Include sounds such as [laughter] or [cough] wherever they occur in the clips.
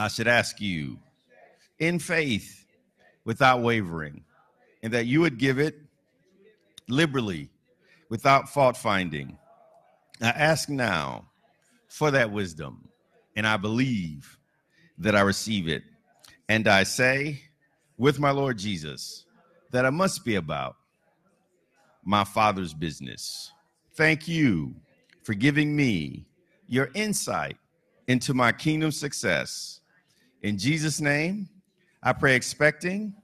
I should ask you in faith without wavering, and that you would give it liberally without fault finding. I ask now for that wisdom, and I believe that I receive it. And I say, with my Lord Jesus, that I must be about my Father's business. Thank you for giving me your insight into my kingdom success. In Jesus' name, I pray expecting.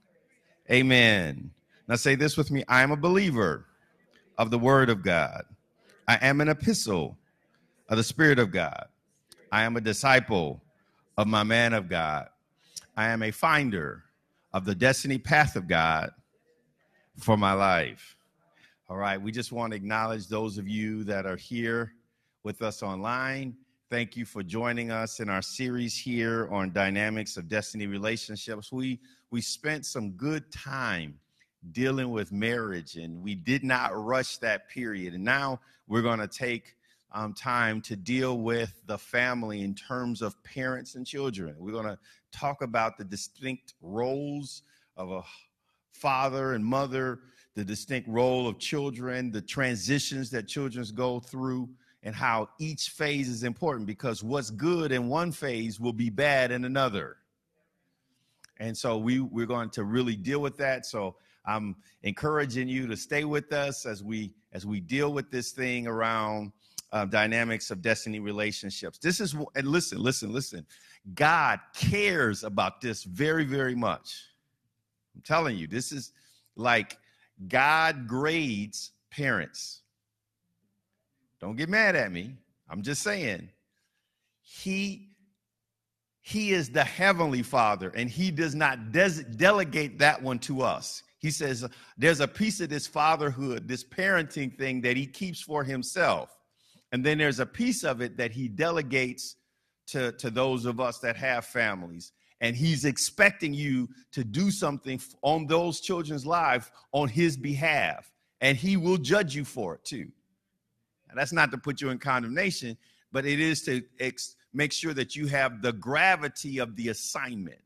Amen. Now say this with me I am a believer of the Word of God, I am an epistle of the Spirit of God, I am a disciple of my man of God, I am a finder of the destiny path of God for my life. All right, we just want to acknowledge those of you that are here with us online. Thank you for joining us in our series here on dynamics of destiny relationships. We we spent some good time dealing with marriage and we did not rush that period. And now we're going to take um, time to deal with the family in terms of parents and children. We're going to talk about the distinct roles of a father and mother the distinct role of children, the transitions that children go through, and how each phase is important because what's good in one phase will be bad in another. And so we, we're going to really deal with that. So I'm encouraging you to stay with us as we as we deal with this thing around uh, dynamics of destiny relationships. This is and listen, listen, listen. God cares about this very, very much. I'm telling you, this is like God grades parents. Don't get mad at me. I'm just saying. He he is the heavenly father and he does not des- delegate that one to us. He says there's a piece of this fatherhood, this parenting thing that he keeps for himself. And then there's a piece of it that he delegates to, to those of us that have families and he's expecting you to do something on those children's lives on his behalf and he will judge you for it too now, that's not to put you in condemnation but it is to ex- make sure that you have the gravity of the assignment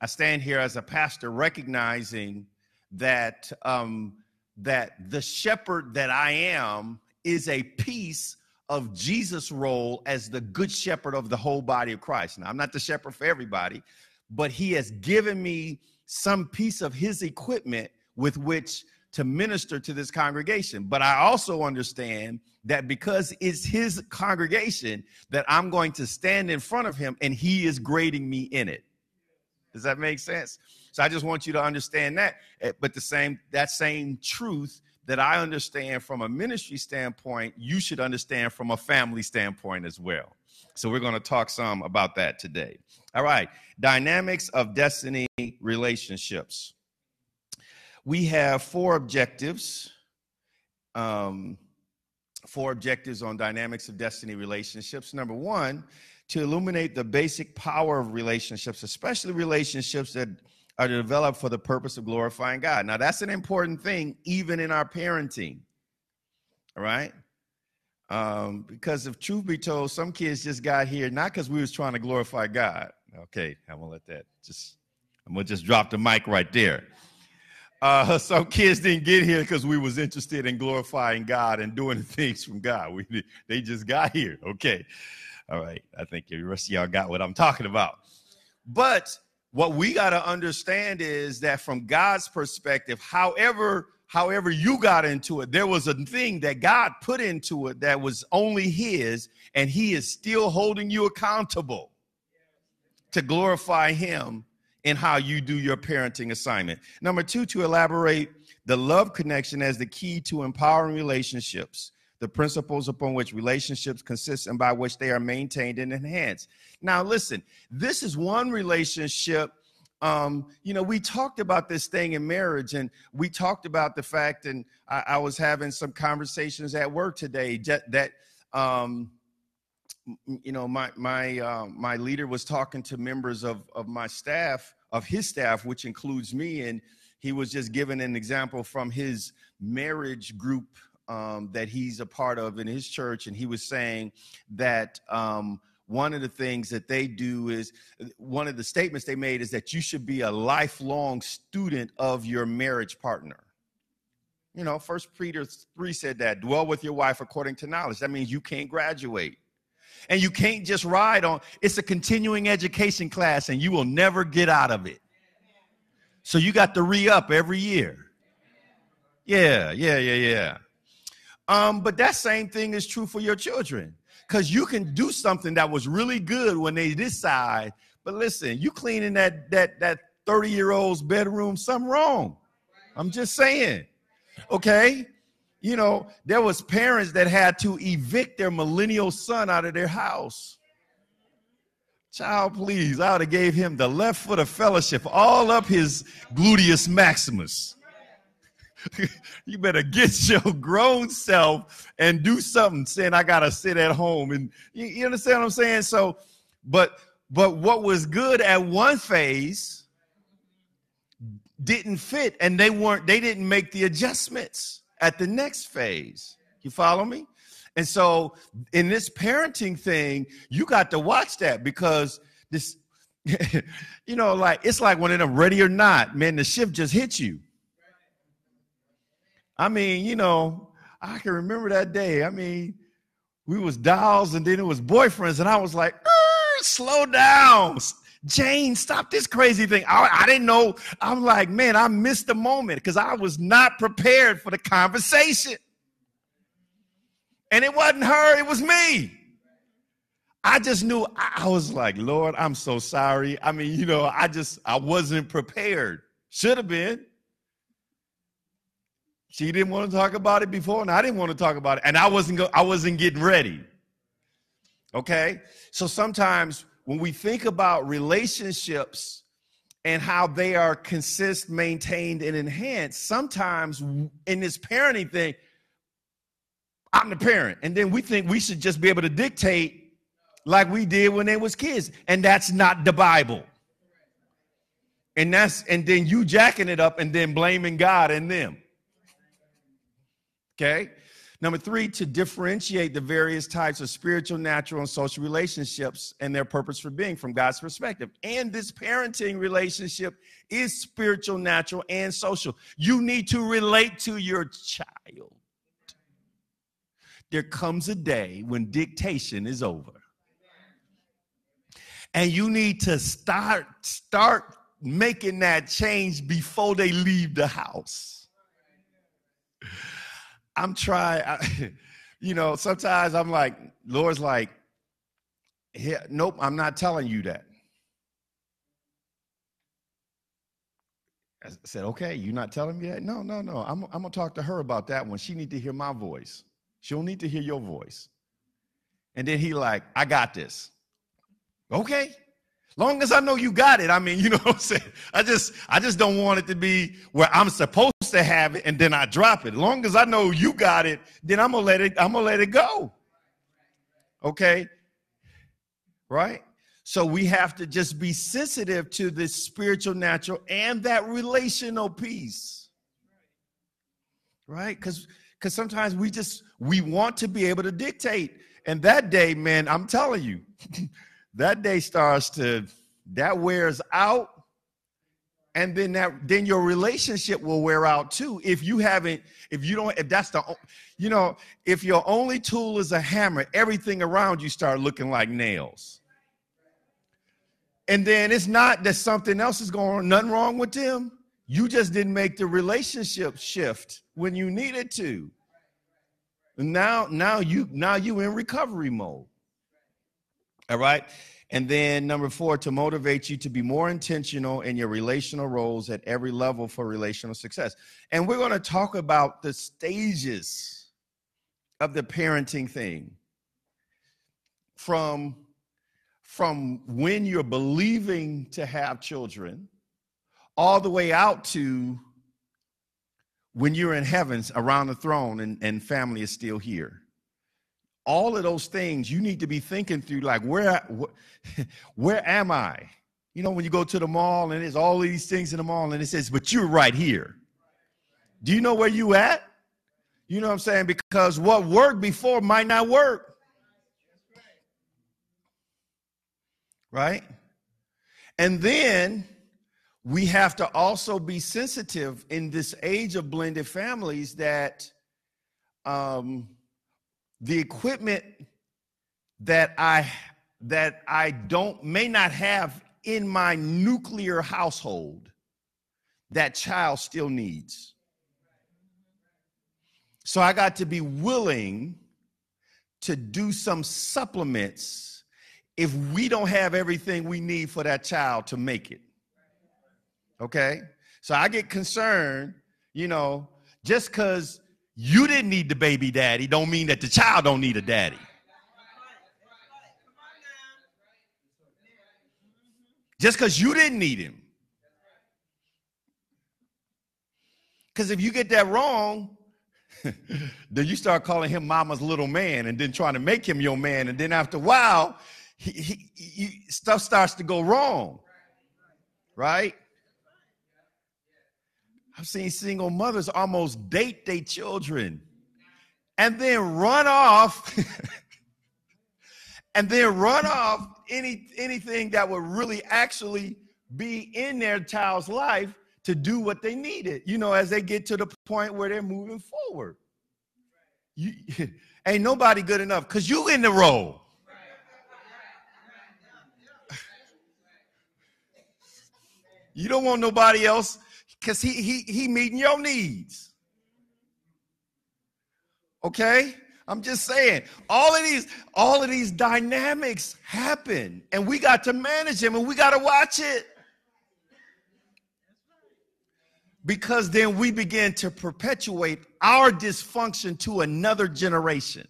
i stand here as a pastor recognizing that um, that the shepherd that i am is a piece of Jesus' role as the good shepherd of the whole body of Christ. Now, I'm not the shepherd for everybody, but he has given me some piece of his equipment with which to minister to this congregation. But I also understand that because it's his congregation, that I'm going to stand in front of him and he is grading me in it. Does that make sense? So I just want you to understand that. Eh, but the same that same truth that I understand from a ministry standpoint, you should understand from a family standpoint as well. So we're going to talk some about that today. All right, dynamics of destiny relationships. We have four objectives. Um, four objectives on dynamics of destiny relationships. Number one, to illuminate the basic power of relationships, especially relationships that are developed for the purpose of glorifying God. Now, that's an important thing, even in our parenting. All right? Um, because if truth be told, some kids just got here not because we was trying to glorify God. Okay, I'm gonna let that just I'm gonna just drop the mic right there. Uh, [laughs] some kids didn't get here because we was interested in glorifying God and doing things from God. We they just got here. Okay, all right. I think the rest of y'all got what I'm talking about. But what we got to understand is that from God's perspective, however however you got into it, there was a thing that God put into it that was only his and he is still holding you accountable to glorify him in how you do your parenting assignment. Number 2 to elaborate the love connection as the key to empowering relationships the principles upon which relationships consist and by which they are maintained and enhanced. Now, listen, this is one relationship. Um, you know, we talked about this thing in marriage, and we talked about the fact, and I, I was having some conversations at work today that, that um, you know, my my uh, my leader was talking to members of of my staff, of his staff, which includes me, and he was just giving an example from his marriage group um, that he's a part of in his church, and he was saying that um, one of the things that they do is one of the statements they made is that you should be a lifelong student of your marriage partner. You know, First Peter 3 said that dwell with your wife according to knowledge. That means you can't graduate. And you can't just ride on it's a continuing education class and you will never get out of it. So you got to re-up every year. Yeah, yeah, yeah, yeah. Um, but that same thing is true for your children because you can do something that was really good when they decide. But listen, you cleaning that that that 30 year old's bedroom, something wrong. I'm just saying. Okay. You know, there was parents that had to evict their millennial son out of their house. Child, please, I would have gave him the left foot of fellowship all up his gluteus maximus. [laughs] you better get [laughs] your grown self and do something saying i gotta sit at home and you, you, understand what i'm saying so but but what was good at one phase didn't fit and they weren't they didn't make the adjustments at the next phase you follow me and so in this parenting thing you got to watch that because this [laughs] you know like it's like when in ready or not man the shift just hits you I mean, you know, I can remember that day. I mean, we was dolls and then it was boyfriends, and I was like, slow down. Jane, stop this crazy thing. I, I didn't know. I'm like, man, I missed the moment because I was not prepared for the conversation. And it wasn't her, it was me. I just knew I was like, Lord, I'm so sorry. I mean, you know, I just I wasn't prepared. Should have been. She didn't want to talk about it before, and I didn't want to talk about it, and I wasn't go- I wasn't getting ready. Okay, so sometimes when we think about relationships and how they are consist, maintained, and enhanced, sometimes in this parenting thing, I'm the parent, and then we think we should just be able to dictate like we did when they was kids, and that's not the Bible. And that's and then you jacking it up and then blaming God and them. Okay. Number three, to differentiate the various types of spiritual, natural, and social relationships and their purpose for being from God's perspective. And this parenting relationship is spiritual, natural, and social. You need to relate to your child. There comes a day when dictation is over. And you need to start start making that change before they leave the house. I'm trying, I, [laughs] you know, sometimes I'm like, Lord's like, nope, I'm not telling you that. I said, okay, you're not telling me that? No, no, no. I'm, I'm gonna talk to her about that one. She need to hear my voice. She'll need to hear your voice. And then he like, I got this. Okay. Long as I know you got it. I mean, [laughs] you know what I'm saying? I just I just don't want it to be where I'm supposed to have it and then I drop it. As long as I know you got it, then I'm gonna let it, I'm gonna let it go. Okay? Right? So we have to just be sensitive to this spiritual, natural, and that relational piece. Right? Because because sometimes we just we want to be able to dictate. And that day, man, I'm telling you. [laughs] that day starts to that wears out and then that then your relationship will wear out too if you haven't if you don't if that's the you know if your only tool is a hammer everything around you start looking like nails. And then it's not that something else is going on nothing wrong with them. You just didn't make the relationship shift when you needed to. Now now you now you in recovery mode. All right. And then number four, to motivate you to be more intentional in your relational roles at every level for relational success. And we're going to talk about the stages of the parenting thing from from when you're believing to have children all the way out to when you're in heavens around the throne and, and family is still here all of those things you need to be thinking through like where [laughs] where am i? You know when you go to the mall and there's all these things in the mall and it says but you're right here. Do you know where you at? You know what i'm saying? Because what worked before might not work. Right? And then we have to also be sensitive in this age of blended families that um, the equipment that I that I don't may not have in my nuclear household that child still needs. So I got to be willing to do some supplements if we don't have everything we need for that child to make it. Okay? So I get concerned, you know, just because you didn't need the baby daddy don't mean that the child don't need a daddy. Just because you didn't need him. Because if you get that wrong, [laughs] then you start calling him mama's little man and then trying to make him your man. And then after a while, he, he, he, stuff starts to go wrong. Right? I've seen single mothers almost date their children and then run off [laughs] and then run off any anything that would really actually be in their child's life to do what they needed, you know, as they get to the point where they're moving forward. You, [laughs] ain't nobody good enough because you in the role. [laughs] You don't want nobody else because he he he meeting your needs. Okay? I'm just saying, all of these, all of these dynamics happen, and we got to manage them and we got to watch it. Because then we begin to perpetuate our dysfunction to another generation.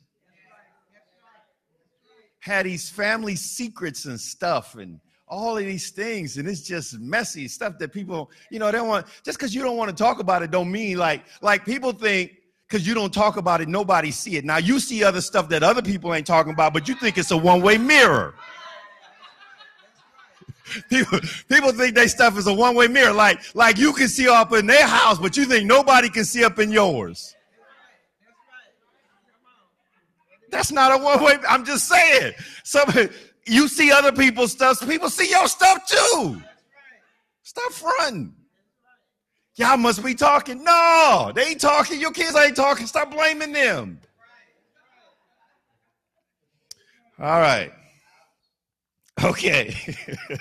Had these family secrets and stuff and all of these things, and it's just messy stuff that people, you know, they don't want just because you don't want to talk about it, don't mean like like people think because you don't talk about it, nobody see it. Now you see other stuff that other people ain't talking about, but you think it's a one-way mirror. [laughs] people, people think their stuff is a one-way mirror. Like, like you can see up in their house, but you think nobody can see up in yours. That's not a one-way. I'm just saying. Some you see other people's stuff, people see your stuff too. Stop fronting. Y'all must be talking. No, they ain't talking. Your kids ain't talking. Stop blaming them. All right. Okay. [laughs]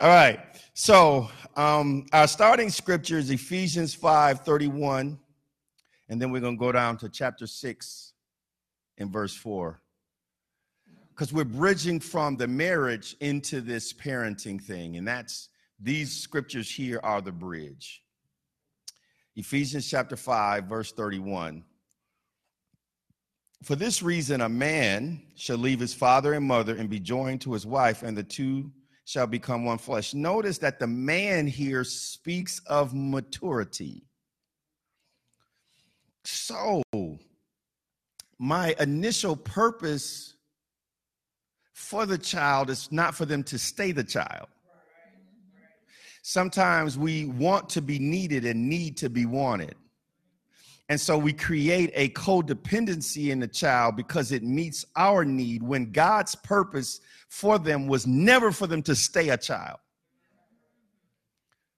All right. So um, our starting scripture is Ephesians 5 31. And then we're going to go down to chapter 6 and verse 4. Because we're bridging from the marriage into this parenting thing. And that's these scriptures here are the bridge. Ephesians chapter 5, verse 31. For this reason, a man shall leave his father and mother and be joined to his wife, and the two shall become one flesh. Notice that the man here speaks of maturity. So, my initial purpose for the child it's not for them to stay the child sometimes we want to be needed and need to be wanted. And so we create a codependency in the child because it meets our need when God's purpose for them was never for them to stay a child.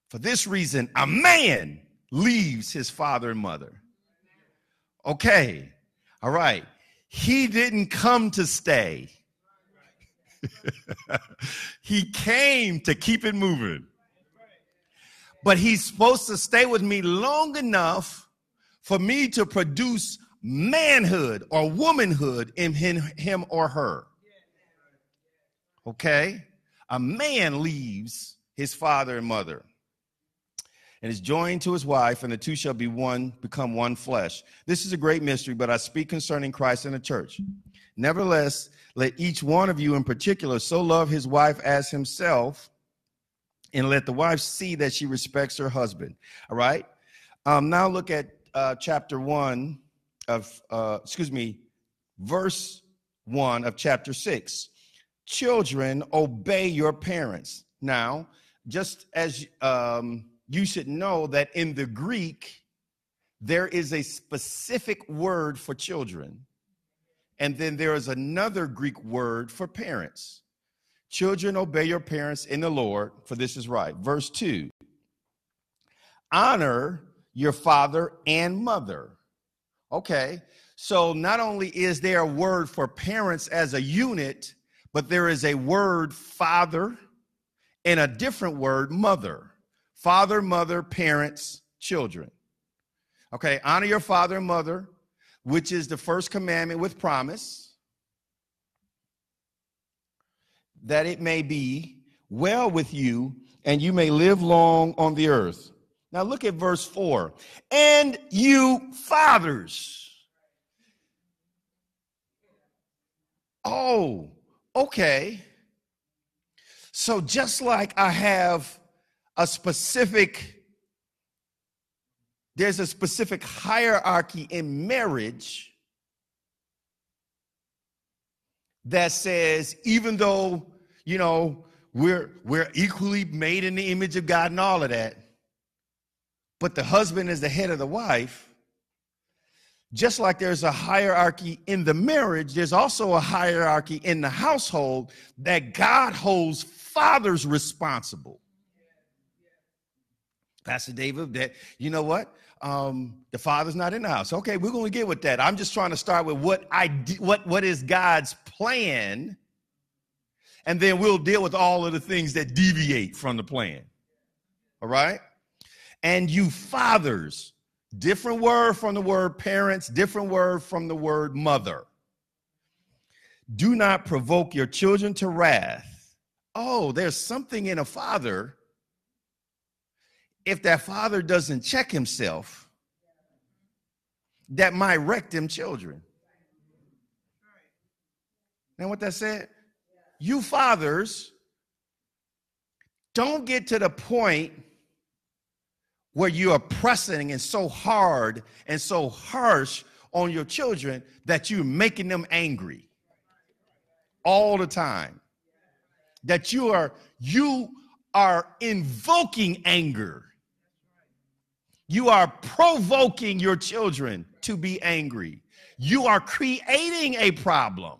For this reason, a man leaves his father and mother. Okay, all right. He didn't come to stay, [laughs] he came to keep it moving but he's supposed to stay with me long enough for me to produce manhood or womanhood in him or her. Okay? A man leaves his father and mother and is joined to his wife, and the two shall be one, become one flesh. This is a great mystery, but I speak concerning Christ and the church. Nevertheless, let each one of you in particular so love his wife as himself and let the wife see that she respects her husband. All right. Um, now look at uh, chapter one of, uh, excuse me, verse one of chapter six. Children, obey your parents. Now, just as um, you should know that in the Greek, there is a specific word for children, and then there is another Greek word for parents. Children, obey your parents in the Lord, for this is right. Verse 2 Honor your father and mother. Okay, so not only is there a word for parents as a unit, but there is a word father and a different word mother. Father, mother, parents, children. Okay, honor your father and mother, which is the first commandment with promise, that it may be well with you and you may live long on the earth. Now look at verse 4. And you fathers. Oh, okay. So just like I have a specific there's a specific hierarchy in marriage that says even though, you know, we're we're equally made in the image of God and all of that, but the husband is the head of the wife, just like there's a hierarchy in the marriage, there's also a hierarchy in the household that God holds fathers responsible. Pastor David, that you know what? Um, the father's not in the house. Okay, we're going to get with that. I'm just trying to start with what I what what is God's plan, and then we'll deal with all of the things that deviate from the plan. All right, and you fathers, Different word from the word parents, different word from the word mother. Do not provoke your children to wrath. Oh, there's something in a father. If that father doesn't check himself, that might wreck them children. Now, what that said? You fathers don't get to the point where you are pressing and so hard and so harsh on your children that you're making them angry all the time that you are you are invoking anger you are provoking your children to be angry you are creating a problem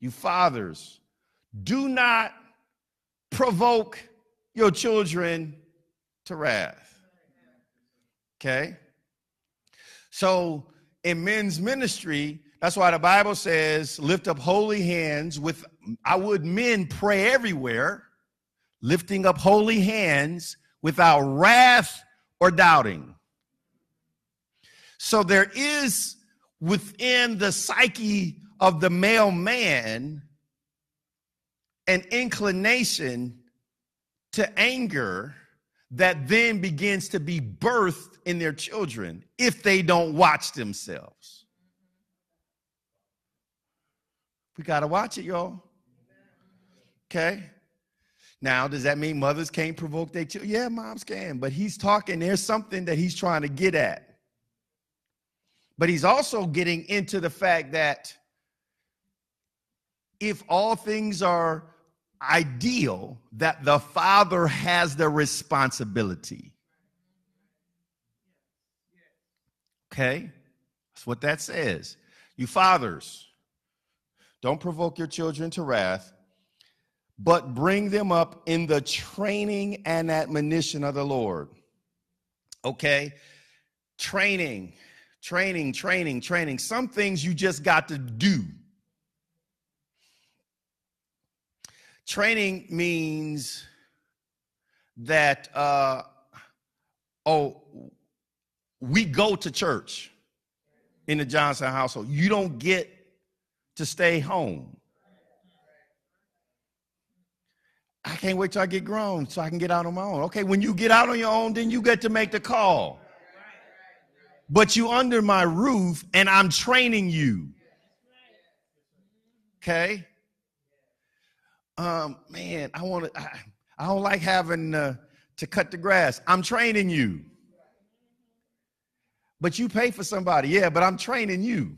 you fathers do not provoke your children to wrath. Okay? So in men's ministry, that's why the Bible says, lift up holy hands with, I would men pray everywhere, lifting up holy hands without wrath or doubting. So there is within the psyche of the male man an inclination to anger that then begins to be birthed in their children if they don't watch themselves. We got to watch it, y'all. Okay? Now, does that mean mothers can't provoke their children? Yeah, moms can, but he's talking, there's something that he's trying to get at. But he's also getting into the fact that if all things are ideal that the father has the responsibility. Okay? That's what that says. You fathers, don't provoke your children to wrath, but bring them up in the training and admonition of the Lord. Okay? Training, training, training, training. Some things you just got to do. Training means that, uh, oh, we go to church in the Johnson household. You don't get to stay home. I can't wait till I get grown so I can get out on my own. Okay, when you get out on your own, then you get to make the call. But you under my roof and I'm training you. Okay? um, man, I want to, I, I, don't like having uh, to cut the grass. I'm training you. But you pay for somebody. Yeah, but I'm training you.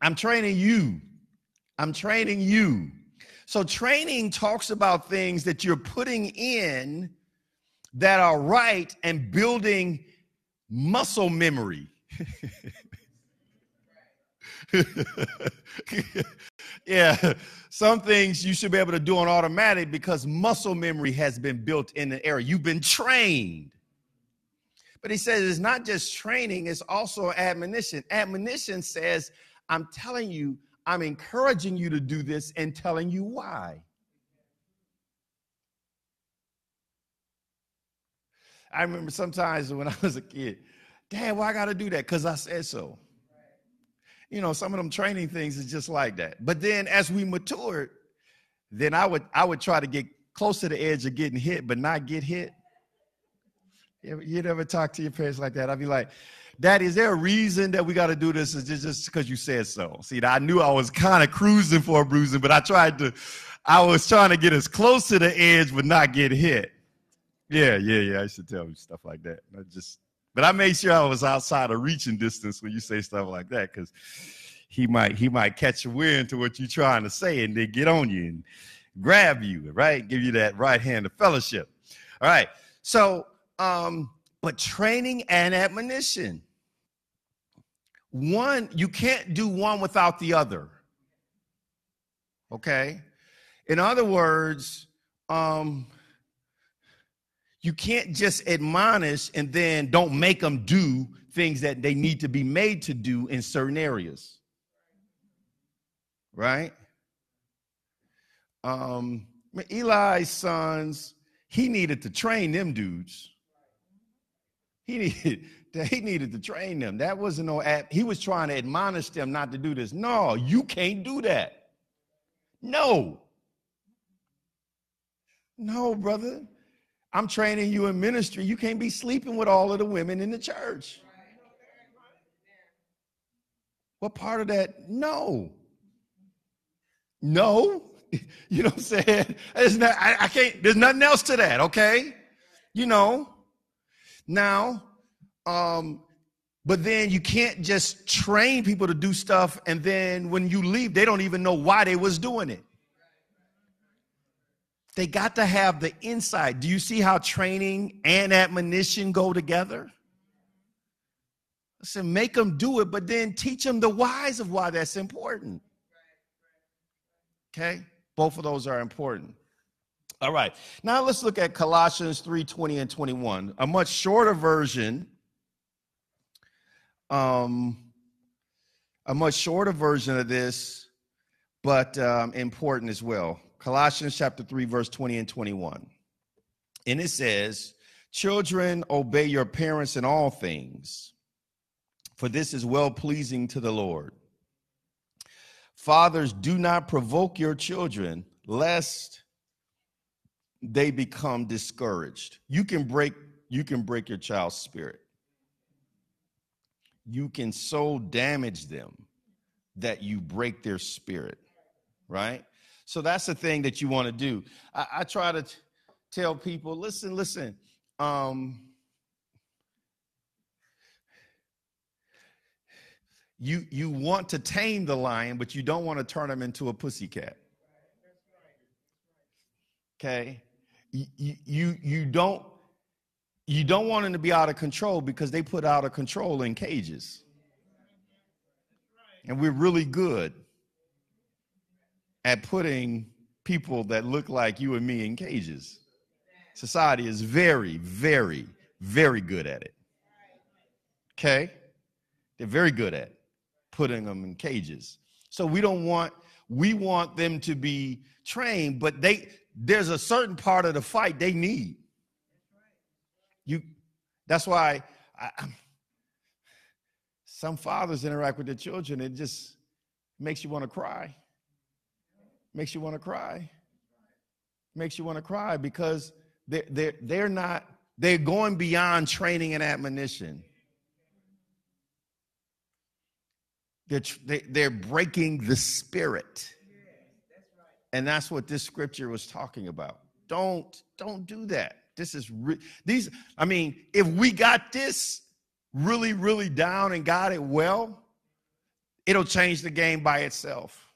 I'm training you. I'm training you. So, training talks about things that you're putting in that are right and building muscle memory. [laughs] yeah, some things you should be able to do on automatic because muscle memory has been built in the area. You've been trained. But he says it's not just training, it's also admonition. Admonition says, I'm telling you, I'm encouraging you to do this and telling you why. I remember sometimes when [laughs] I was a kid, Dad, why I got to do that? Because I said so. You know, some of them training things is just like that. But then as we matured, then I would I would try to get close to the edge of getting hit, but not get hit. You never talk to your parents like that. I'd be like, Daddy, is there a reason that we got to do this? Is just because you said so? See, I knew I was kind of cruising for a bruising, but I tried to, I was trying to get as close to the edge, but not get hit. Yeah, yeah, yeah. I should tell you stuff like that. I just, but I made sure I was outside of reaching distance when you say stuff like that, because he might, he might catch a wind to what you're trying to say and then get on you and grab you, right? Give you that right hand of fellowship. All right. So, um, but training and admonition. One, you can't do one without the other. Okay? In other words, um, you can't just admonish and then don't make them do things that they need to be made to do in certain areas. Right? Um, Eli's sons, he needed to train them dudes. He [laughs] needed [laughs] he needed to train them. That wasn't no he was trying to admonish them not to do this. No, you can't do that. No. No, brother. I'm training you in ministry. You can't be sleeping with all of the women in the church. What part of that? No. No. [laughs] You know what I'm saying? It's Not, I, I can't, there's nothing else to that, okay? You know, now, um, but then you can't just train people to do stuff and then when you leave, they don't even know why they was doing it. They got to have the insight. Do you see how training and admonition go together? I said, make them do it, but then teach them the whys of why that's important. Okay? Both of those are important. All right. Now let's look at Colossians 3 20 and 21, a much shorter version. Um, a much shorter version of this, but um, important as well. Colossians chapter 3, verse 20 and 21. And it says, Children, obey your parents in all things, for this is well pleasing to the Lord. Fathers, do not provoke your children, lest they become discouraged. You can break you can break your child's spirit. You can so damage them that you break their spirit, right? So that's the thing that you want to do. I, I try to t- tell people, listen, listen. Um, you you want to tame the lion, but you don't want to turn him into a pussycat. Okay, you, you, you don't you don't want them to be out of control because they put out of control in cages. And we're really good at putting people that look like you and me in cages. Society is very, very, very good at it. Okay? They're very good at putting them in cages. So we don't want we want them to be trained, but they there's a certain part of the fight they need. You, that's why I, some fathers interact with their children. It just makes you want to cry. Makes you want to cry. Makes you want to cry because they're, they're, they're not, they're going beyond training and admonition. They're, they're breaking the spirit. And that's what this scripture was talking about. Don't don't do that. This is re- these I mean, if we got this really really down and got it well, it'll change the game by itself.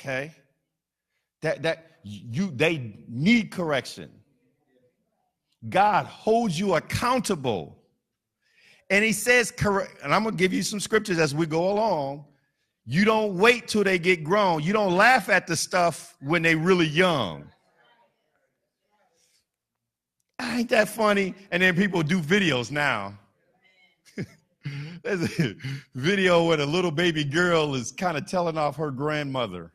Okay? That that you they need correction. God holds you accountable And he says, correct, and I'm going to give you some scriptures as we go along. You don't wait till they get grown. You don't laugh at the stuff when they really young. Ain't that funny? And then people do videos now. [laughs] There's a video where the little baby girl is kind of telling off her grandmother.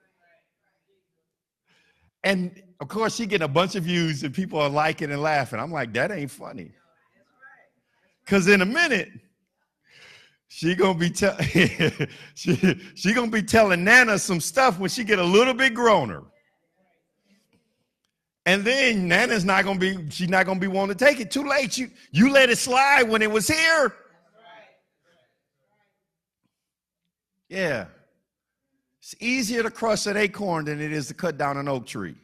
And of course, she getting a bunch of views and people are liking and laughing. I'm like, that ain't funny. Because in a minute, she gonna be tell [laughs] she, she gonna be telling Nana some stuff when she get a little bit growner. And then Nana's not gonna be, she's not gonna be wanting to take it. Too late. You you let it slide when it was here. Yeah. It's easier to crush an acorn than it is to cut down an oak tree.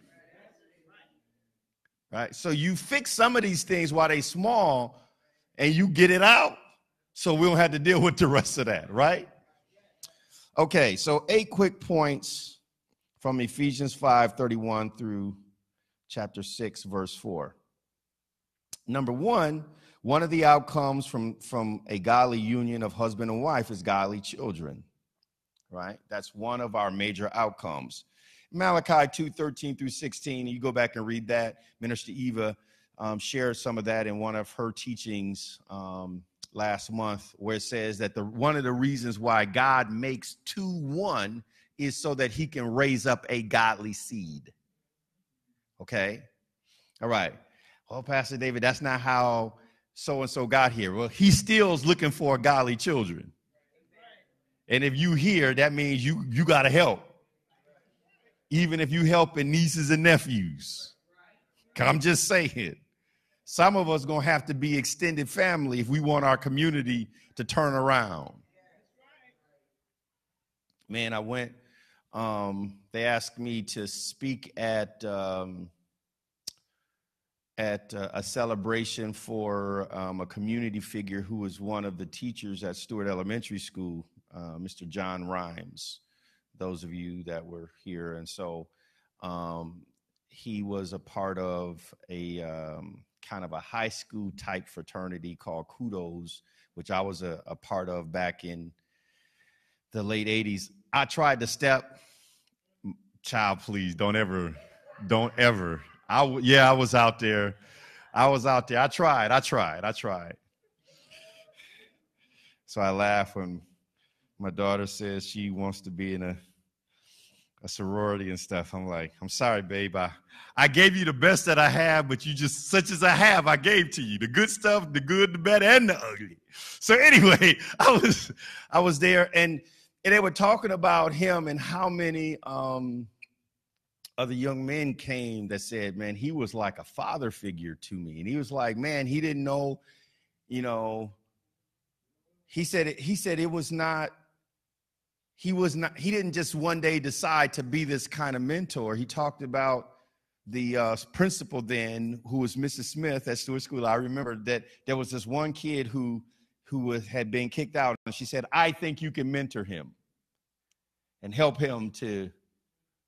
Right? So you fix some of these things while they're small and you get it out so we don't have to deal with the rest of that, right? Okay, so eight quick points from Ephesians 5 31 through chapter 6, verse 4. Number one, one of the outcomes from, from a godly union of husband and wife is godly children, right? That's one of our major outcomes. Malachi 2 13 through 16, you go back and read that. Minister Eva um, shared some of that in one of her teachings um, last month, where it says that the one of the reasons why God makes two one is so that he can raise up a godly seed. Okay? All right. Well, Pastor David, that's not how so and so got here. Well, he still is looking for godly children. And if you hear, that means you you got to help. Even if you helping nieces and nephews. I'm just saying. Some of us to have to be extended family if we want our community to turn around. Man, I went, um, they asked me to speak at, um, at uh, a celebration for um, a community figure who was one of the teachers at Stewart Elementary School, uh, Mr. John Rhymes. Those of you that were here. And so um, he was a part of a um, kind of a high school type fraternity called Kudos, which I was a, a part of back in the late 80s. I tried to step, child, please don't ever, don't ever. I, yeah, I was out there. I was out there. I tried, I tried, I tried. So I laugh when my daughter says she wants to be in a a sorority and stuff. I'm like, I'm sorry, babe. I, I gave you the best that I have, but you just such as I have, I gave to you. The good stuff, the good, the bad, and the ugly. So anyway, [laughs] I was I was there and, and they were talking about him and how many um other young men came that said, man, he was like a father figure to me. And he was like, man, he didn't know, you know, he said it, he said it was not he was not he didn't just one day decide to be this kind of mentor he talked about the uh, principal then who was mrs smith at stewart school i remember that there was this one kid who who was, had been kicked out and she said i think you can mentor him and help him to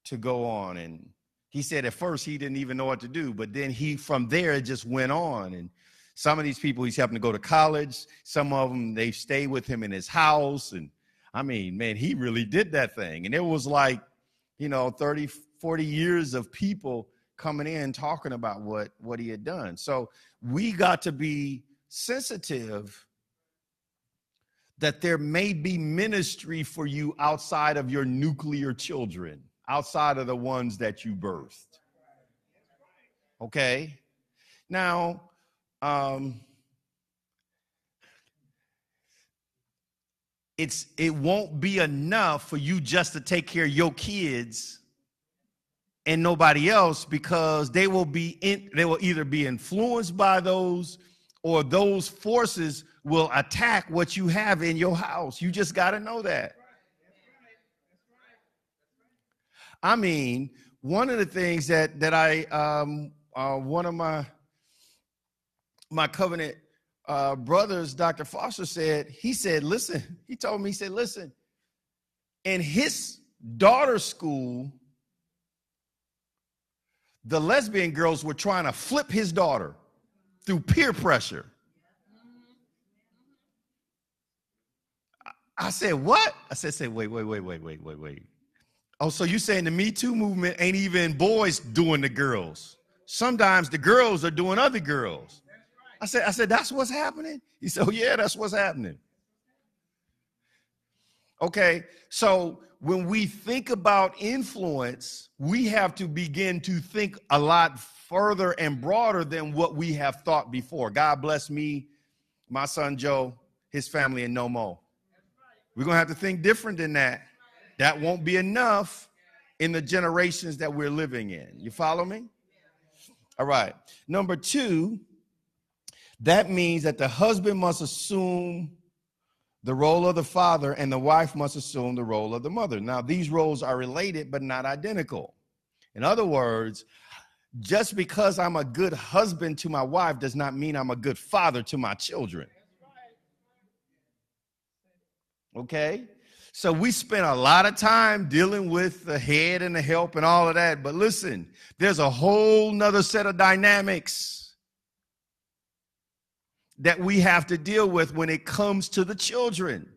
to go on and he said at first he didn't even know what to do but then he from there just went on and some of these people he's helping to go to college some of them they stay with him in his house and I mean, man, he really did that thing. And it was like, you know, 30, 40 years of people coming in talking about what what he had done. So we got to be sensitive that there may be ministry for you outside of your nuclear children, outside of the ones that you birthed. Okay? Now, um, it's it won't be enough for you just to take care of your kids and nobody else because they will be in, they will either be influenced by those or those forces will attack what you have in your house. You just got to know that. I mean, one of the things that that I um uh, one of my my covenant uh, brothers, Dr. Foster said, he said, listen, he told me, he said, listen, in his daughter's school, the lesbian girls were trying to flip his daughter through peer pressure. I said, what? I said, say, wait, wait, wait, wait, wait, wait, wait. Oh, so you saying the Me Too movement ain't even boys doing the girls? Sometimes the girls are doing other girls. I said, I said, that's what's happening. He said, oh, yeah, that's what's happening. Okay, so when we think about influence, we have to begin to think a lot further and broader than what we have thought before. God bless me, my son Joe, his family, and no more. We're going to have to think different than that. That won't be enough in the generations that we're living in. You follow me? All right. Number two, that means that the husband must assume the role of the father and the wife must assume the role of the mother. Now, these roles are related but not identical. In other words, just because I'm a good husband to my wife does not mean I'm a good father to my children. Okay? So we spend a lot of time dealing with the head and the help and all of that. But listen, there's a whole nother set of dynamics that we have to deal with when it comes to the children.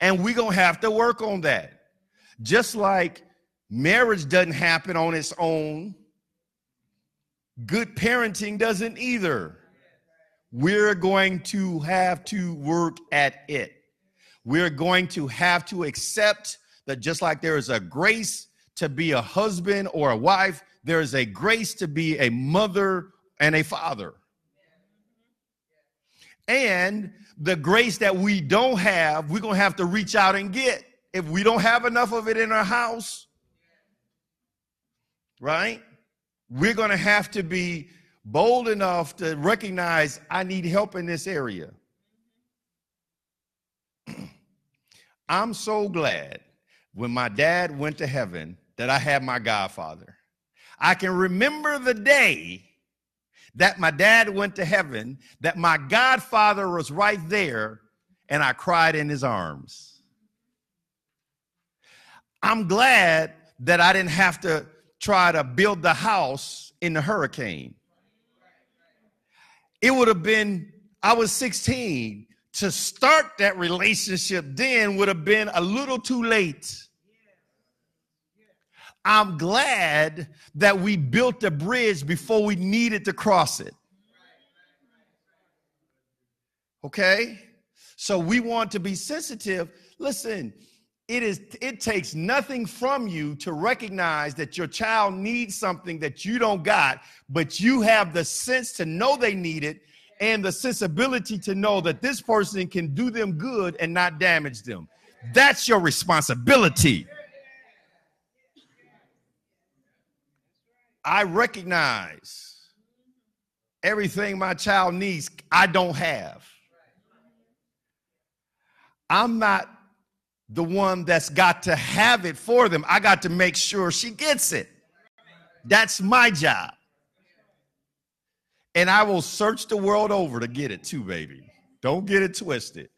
And we're going to have to work on that. Just like marriage doesn't happen on its own, good parenting doesn't either. We're going to have to work at it. We're going to have to accept that just like there is a grace to be a husband or a wife, there is a grace to be a mother and a father. And the grace that we don't have, we're going to have to reach out and get. If we don't have enough of it in our house, right? We're going to have to be bold enough to recognize I need help in this area. [clears throat] I'm so glad when my dad went to heaven that I had my godfather. I can remember the day that my dad went to heaven, that my godfather was right there, and I cried in his arms. I'm glad that I didn't have to try to build the house in the hurricane. It would have been, I was 16 to start that relationship then would have been a little too late. I'm glad that we built the bridge before we needed to cross it. Okay? So we want to be sensitive. Listen, it is it takes nothing from you to recognize that your child needs something that you don't got, but you have the sense to know they need it and the sensibility to know that this person can do them good and not damage them. That's your responsibility. I recognize everything my child needs, I don't have. I'm not the one that's got to have it for them. I got to make sure she gets it. That's my job. And I will search the world over to get it too, baby. Don't get it twisted.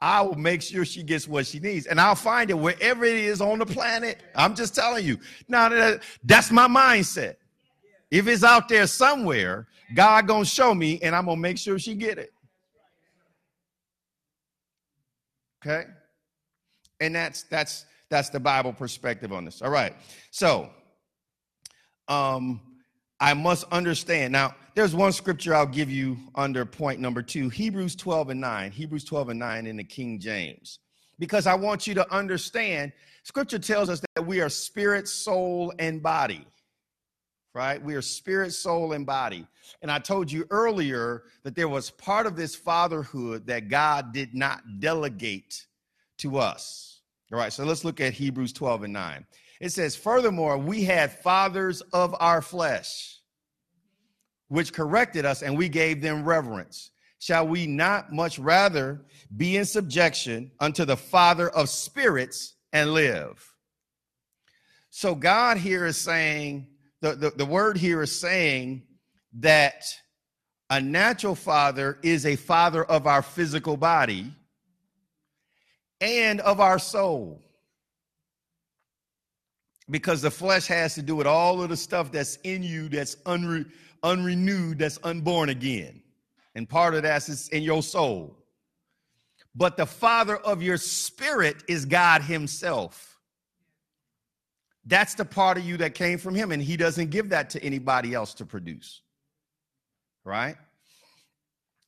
I will make sure she gets what she needs. And I'll find it wherever it is on the planet. I'm just telling you. Now that that's my mindset. If it's out there somewhere, God gonna show me and I'm gonna make sure she get it. Okay? And that's that's that's the Bible perspective on this. All right. So um I must understand. Now, there's one scripture I'll give you under point number two Hebrews 12 and 9. Hebrews 12 and 9 in the King James. Because I want you to understand, scripture tells us that we are spirit, soul, and body. Right? We are spirit, soul, and body. And I told you earlier that there was part of this fatherhood that God did not delegate to us. All right, so let's look at Hebrews 12 and 9. It says, Furthermore, we had fathers of our flesh, which corrected us, and we gave them reverence. Shall we not much rather be in subjection unto the Father of spirits and live? So, God here is saying, the, the, the word here is saying that a natural father is a father of our physical body and of our soul because the flesh has to do with all of the stuff that's in you that's unre- unrenewed, that's unborn again. And part of that is in your soul. but the father of your spirit is God himself. That's the part of you that came from him, and he doesn't give that to anybody else to produce. Right?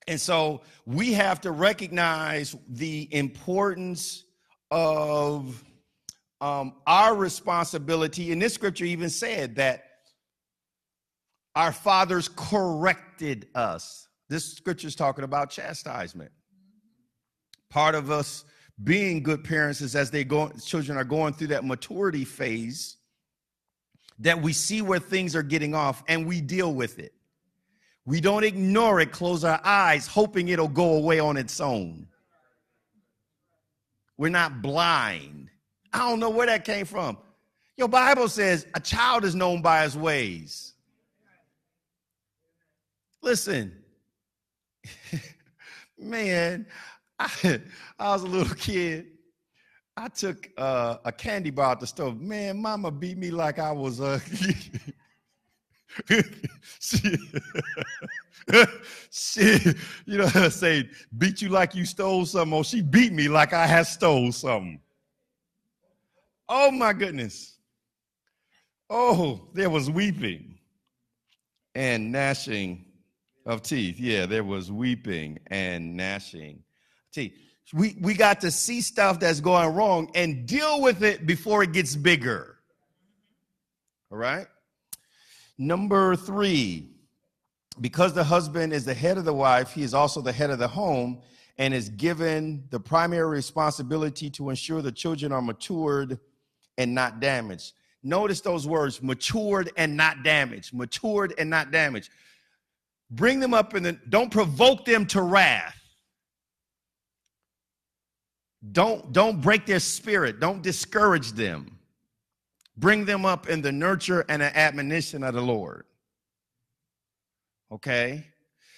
And so we have to recognize the importance of um, our responsibility. And this scripture even said that our fathers corrected us. This scripture is talking about chastisement. Part of us being good parents is as they go, children are going through that maturity phase, that we see where things are getting off and we deal with it. We don't ignore it, close our eyes, hoping it'll go away on its own. We're not blind. I don't know where that came from. Your Bible says a child is known by his ways. Listen, [laughs] man, I, I, was a little kid. I took uh, a candy bar at the store. Man, mama beat me like I was a. [laughs] she, you know, [laughs] say, beat you like you stole something, or she beat me like I had stole something. Oh my goodness. Oh, there was weeping and gnashing of teeth. Yeah, there was weeping and gnashing teeth. We, we got to see stuff that's going wrong and deal with it before it gets bigger. All right? Number three, because the husband is the head of the wife, he is also the head of the home and is given the primary responsibility to ensure the children are matured and not damaged. Notice those words matured and not damaged. Matured and not damaged. Bring them up in the, don't provoke them to wrath. Don't, don't break their spirit. Don't discourage them. Bring them up in the nurture and the admonition of the Lord. Okay?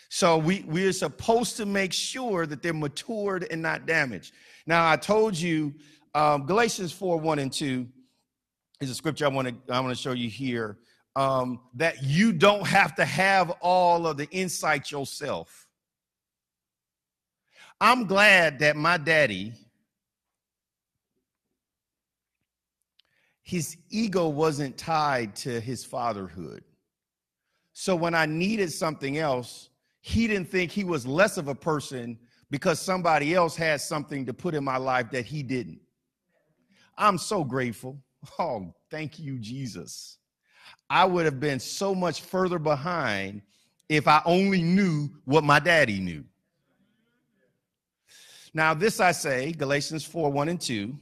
So we, we are supposed to make sure that they're matured and not damaged. Now, I told you um, Galatians 4 1 and 2 is a scripture I want to I want to show you here. Um, that you don't have to have all of the insight yourself. I'm glad that my daddy his ego wasn't tied to his fatherhood. So when I needed something else, he didn't think he was less of a person because somebody else had something to put in my life that he didn't. I'm so grateful. [laughs] Oh, thank you, Jesus. I would have been so much further behind if I only knew what my daddy knew. Now, this I say, Galatians 4 1 and 2,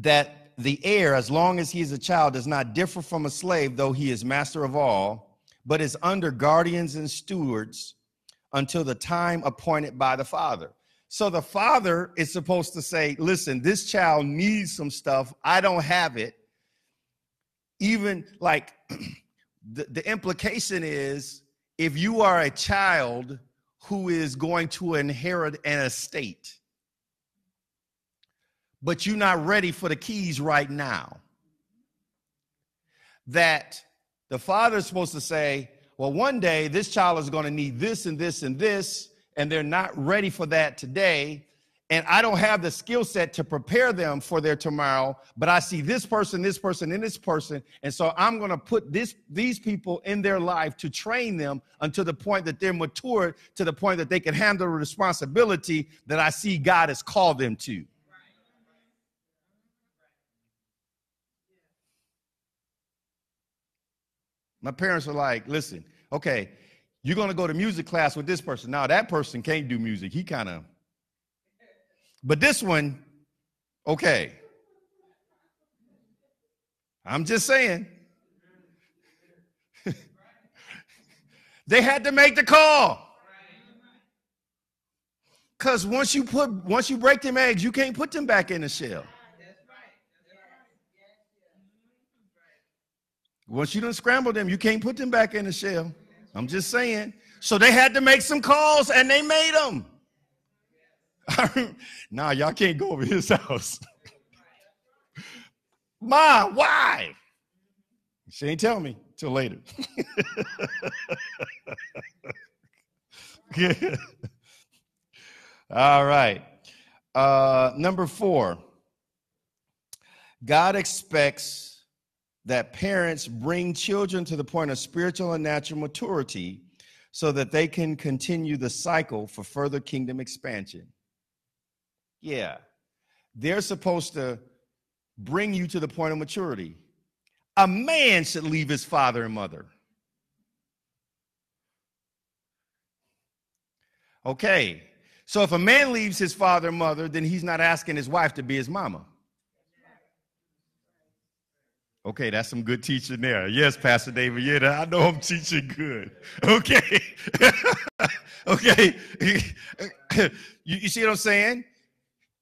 that the heir, as long as he is a child, does not differ from a slave, though he is master of all, but is under guardians and stewards until the time appointed by the father. So the father is supposed to say, Listen, this child needs some stuff. I don't have it. Even like [clears throat] the, the implication is if you are a child who is going to inherit an estate, but you're not ready for the keys right now. That the father is supposed to say, well, one day this child is going to need this and this and this, and they're not ready for that today. And I don't have the skill set to prepare them for their tomorrow, but I see this person, this person, and this person. And so I'm going to put this, these people in their life to train them until the point that they're mature, to the point that they can handle the responsibility that I see God has called them to. My parents were like, listen, okay, you're going to go to music class with this person. Now, that person can't do music. He kind of, but this one, okay. I'm just saying. [laughs] they had to make the call. Because once you put once you break them eggs, you can't put them back in the shell. Once you done scramble them, you can't put them back in the shell. I'm just saying. So they had to make some calls and they made them. [laughs] nah, y'all can't go over his house. [laughs] Ma, why? She ain't tell me till later. [laughs] All right. Uh, number four, God expects that parents bring children to the point of spiritual and natural maturity so that they can continue the cycle for further kingdom expansion. Yeah, they're supposed to bring you to the point of maturity. A man should leave his father and mother. Okay, so if a man leaves his father and mother, then he's not asking his wife to be his mama. Okay, that's some good teaching there. Yes, Pastor David. Yeah, I know I'm teaching good. Okay. [laughs] okay. [laughs] you, you see what I'm saying?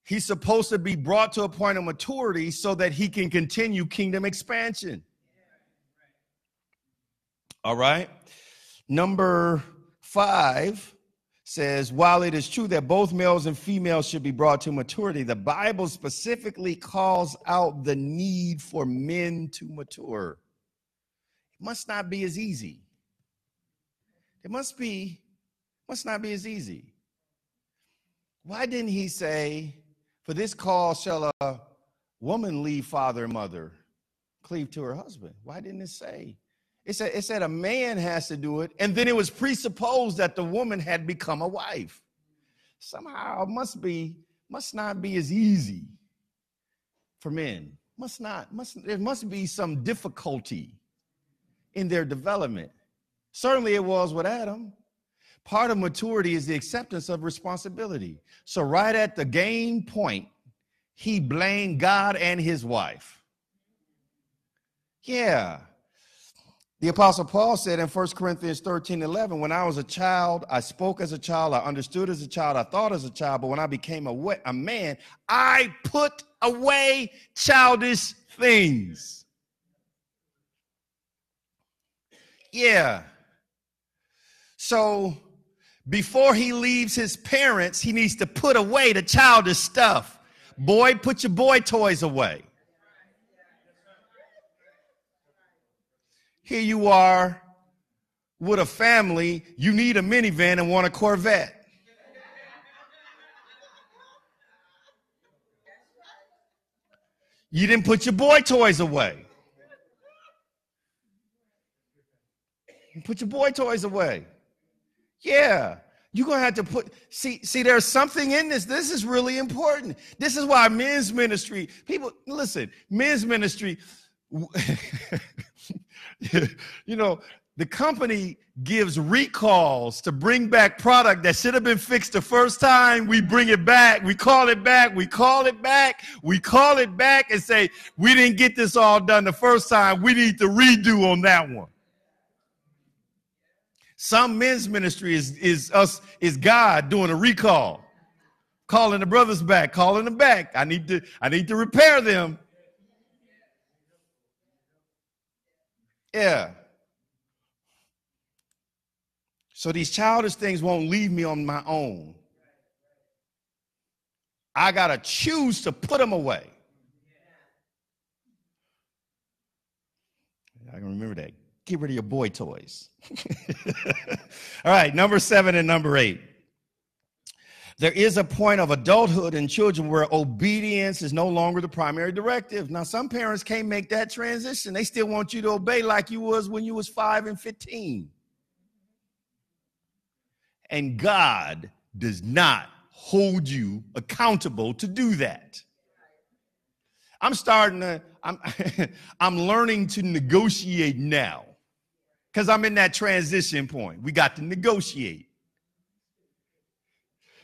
He's supposed to be brought to a point of maturity so that he can continue kingdom expansion. All right. Number five says, while it is true that both males and females should be brought to maturity, the Bible specifically calls out the need for men to mature. It must not be as easy. It must be, must not be as easy. Why didn't he say, For this cause shall a woman leave father and mother, cleave to her husband? Why didn't it say it said, it said a man has to do it, and then it was presupposed that the woman had become a wife. Somehow it must be, must not be as easy for men. Must not, must there must be some difficulty in their development. Certainly it was with Adam. Part of maturity is the acceptance of responsibility. So, right at the game point, he blamed God and his wife. Yeah, the Apostle Paul said in 1 Corinthians 13 11, when I was a child, I spoke as a child, I understood as a child, I thought as a child, but when I became a, a man, I put away childish things. Yeah. So before he leaves his parents, he needs to put away the childish stuff. Boy, put your boy toys away. Here you are with a family, you need a minivan and want a Corvette. You didn't put your boy toys away. You put your boy toys away. Yeah. You're gonna have to put see, see, there's something in this. This is really important. This is why men's ministry, people listen, men's ministry. [laughs] you know, the company gives recalls to bring back product that should have been fixed the first time. We bring it back. We call it back. We call it back. We call it back and say, we didn't get this all done the first time. We need to redo on that one. Some men's ministry is, is us, is God doing a recall, calling the brothers back, calling them back. I need to, I need to repair them. Yeah. So these childish things won't leave me on my own. I got to choose to put them away. I can remember that. Get rid of your boy toys. [laughs] All right, number seven and number eight. There is a point of adulthood in children where obedience is no longer the primary directive. Now, some parents can't make that transition. They still want you to obey like you was when you was 5 and 15. And God does not hold you accountable to do that. I'm starting to I'm [laughs] I'm learning to negotiate now. Cuz I'm in that transition point. We got to negotiate.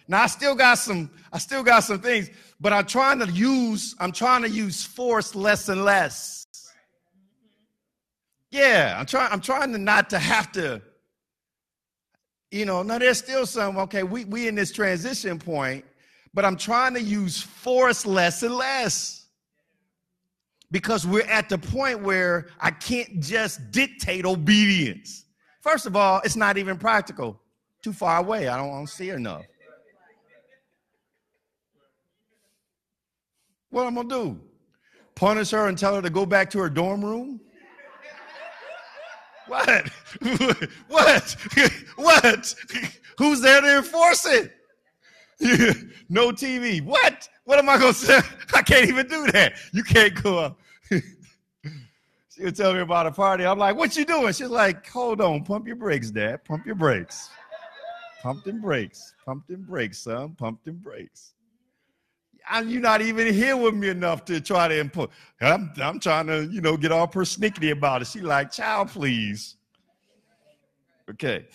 Now I still got some, I still got some things, but I'm trying to use, I'm trying to use force less and less. Yeah, I'm trying, I'm trying to not to have to, you know, now there's still some, okay, we we in this transition point, but I'm trying to use force less and less. Because we're at the point where I can't just dictate obedience. First of all, it's not even practical. Too far away. I don't, I don't see enough. What I'm gonna do? Punish her and tell her to go back to her dorm room? What? [laughs] what? [laughs] what? [laughs] Who's there to enforce it? no TV. What? What am I to say? [laughs] I can't even do that. You can't go up. [laughs] She'll tell me about a party. I'm like, what you doing? She's like, hold on, pump your brakes, Dad. Pump your brakes. Pumped and brakes. Pumped and brakes, son. Pumped and brakes. And you're not even here with me enough to try to input. I'm, I'm trying to, you know, get all persnickety about it. She like, child, please. Okay.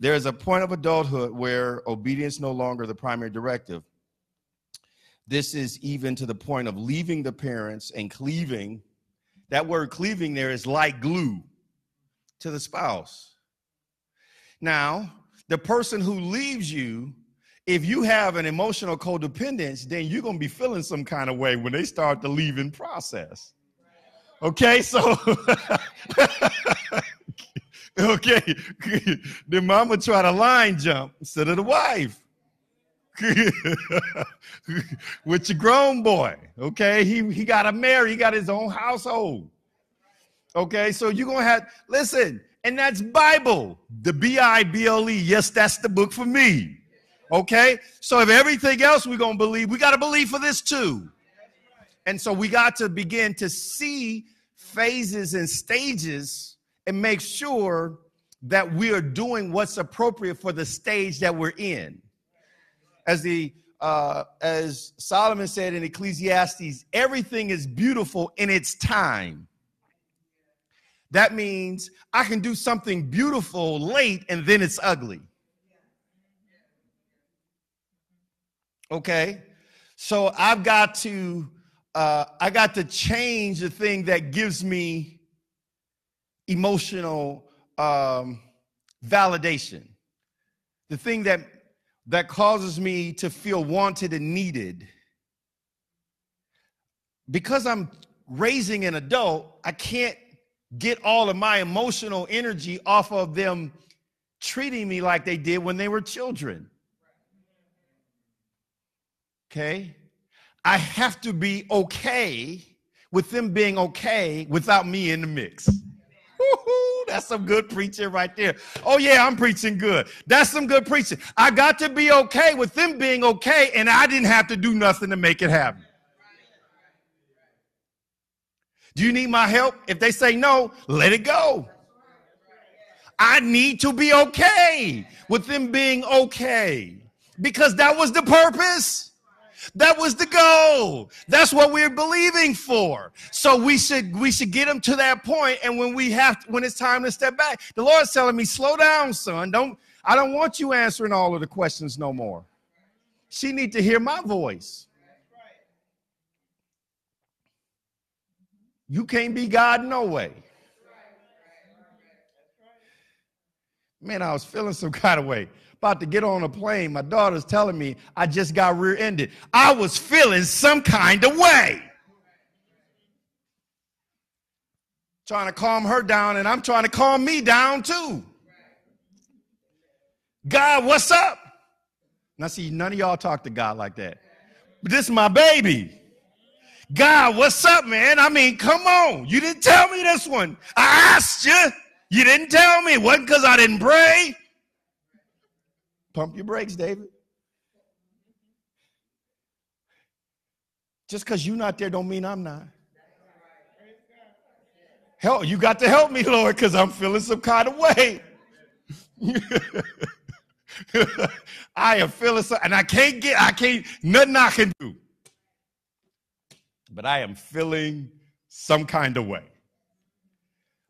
There is a point of adulthood where obedience no longer the primary directive. This is even to the point of leaving the parents and cleaving. That word cleaving there is like glue to the spouse. Now, the person who leaves you, if you have an emotional codependence, then you're going to be feeling some kind of way when they start the leaving process. Okay, so [laughs] okay, [laughs] the mama try to line jump instead of the wife. [laughs] with your grown boy. Okay, he he got a marry, he got his own household. Okay, so you're gonna have listen, and that's Bible, the B I B L E. Yes, that's the book for me. Okay, so if everything else we're gonna believe, we got to believe for this too. And so we got to begin to see phases and stages and make sure that we are doing what's appropriate for the stage that we're in as the uh, as Solomon said in Ecclesiastes, everything is beautiful in its time. That means I can do something beautiful late and then it's ugly. Okay, so I've got to uh, I got to change the thing that gives me emotional um, validation. The thing that that causes me to feel wanted and needed. Because I'm raising an adult, I can't get all of my emotional energy off of them treating me like they did when they were children. Okay? I have to be okay with them being okay without me in the mix. That's some good preaching right there. Oh, yeah, I'm preaching good. That's some good preaching. I got to be okay with them being okay, and I didn't have to do nothing to make it happen. Do you need my help? If they say no, let it go. I need to be okay with them being okay because that was the purpose. That was the goal. That's what we're believing for. So we should we should get them to that point. And when we have when it's time to step back, the Lord's telling me, slow down, son. Don't I don't want you answering all of the questions no more. She need to hear my voice. You can't be God no way. Man, I was feeling some [laughs] kind of way about to get on a plane. My daughter's telling me I just got rear ended. I was feeling some kind of way. Trying to calm her down, and I'm trying to calm me down too. God, what's up? Now, see, none of y'all talk to God like that. But this is my baby. God, what's up, man? I mean, come on. You didn't tell me this one. I asked you. You didn't tell me. It wasn't because I didn't pray. Pump your brakes, David. Just because you're not there don't mean I'm not. Help, you got to help me, Lord, because I'm feeling some kind of way. [laughs] I am feeling so, and I can't get, I can't, nothing I can do. But I am feeling some kind of way.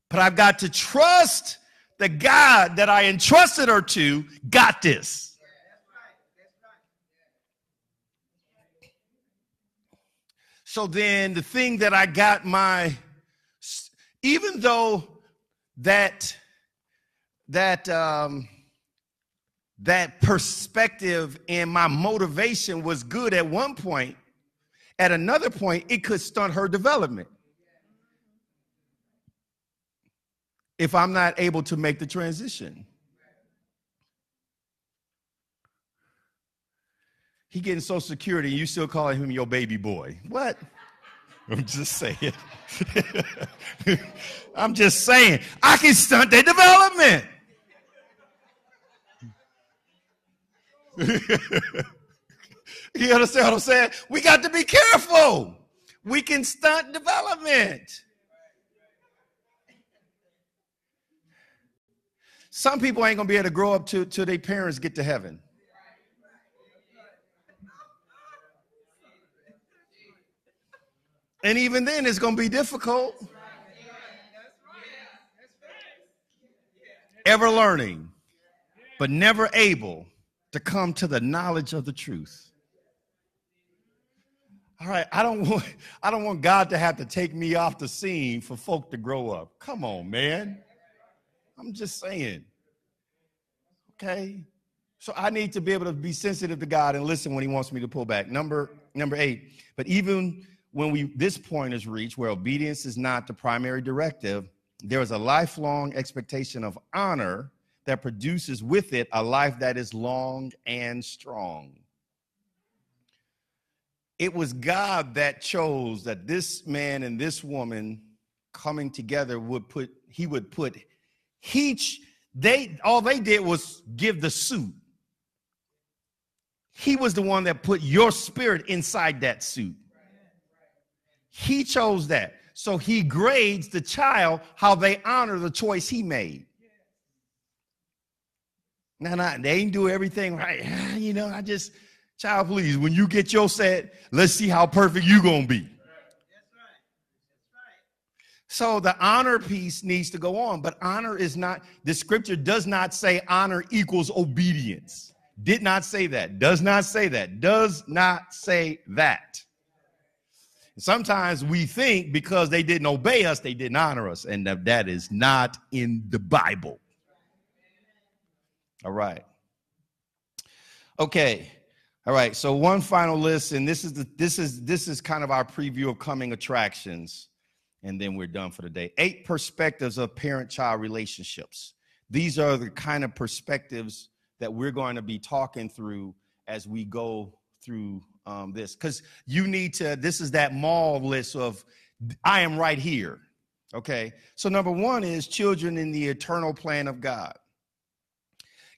But I've got to trust the God that I entrusted her to got this. So then the thing that I got my even though that that um that perspective and my motivation was good at one point at another point it could stunt her development if I'm not able to make the transition. He getting social security and you still calling him your baby boy. What? [laughs] I'm just saying. [laughs] I'm just saying. I can stunt their development. [laughs] You understand what I'm saying? We got to be careful. We can stunt development. Some people ain't gonna be able to grow up till, till their parents get to heaven. And even then, it's gonna be difficult. Ever learning, but never able to come to the knowledge of the truth. All right, I don't [laughs] want I don't want God to have to take me off the scene for folk to grow up. Come on, man. I'm just saying. Okay? So I need to be able to be sensitive to God and listen when he wants me to pull back. Number number 8. But even when we this point is reached where obedience is not the primary directive, there is a lifelong expectation of honor that produces with it a life that is long and strong. It was God that chose that this man and this woman coming together would put, he would put each, they, all they did was give the suit. He was the one that put your spirit inside that suit. He chose that. So he grades the child how they honor the choice he made. Now, now they ain't do everything right. [sighs] You know, I just, child, please, when you get your set, let's see how perfect you gonna be. So the honor piece needs to go on, but honor is not, the scripture does not say honor equals obedience. Did not say that. Does not say that. Does not say that. Sometimes we think because they didn't obey us, they didn't honor us, and that is not in the Bible. All right. Okay. All right. So one final list, and this is the this is this is kind of our preview of coming attractions, and then we're done for the day. Eight perspectives of parent-child relationships. These are the kind of perspectives that we're going to be talking through as we go through um, this, because you need to. This is that mall list of I am right here. Okay. So number one is children in the eternal plan of God.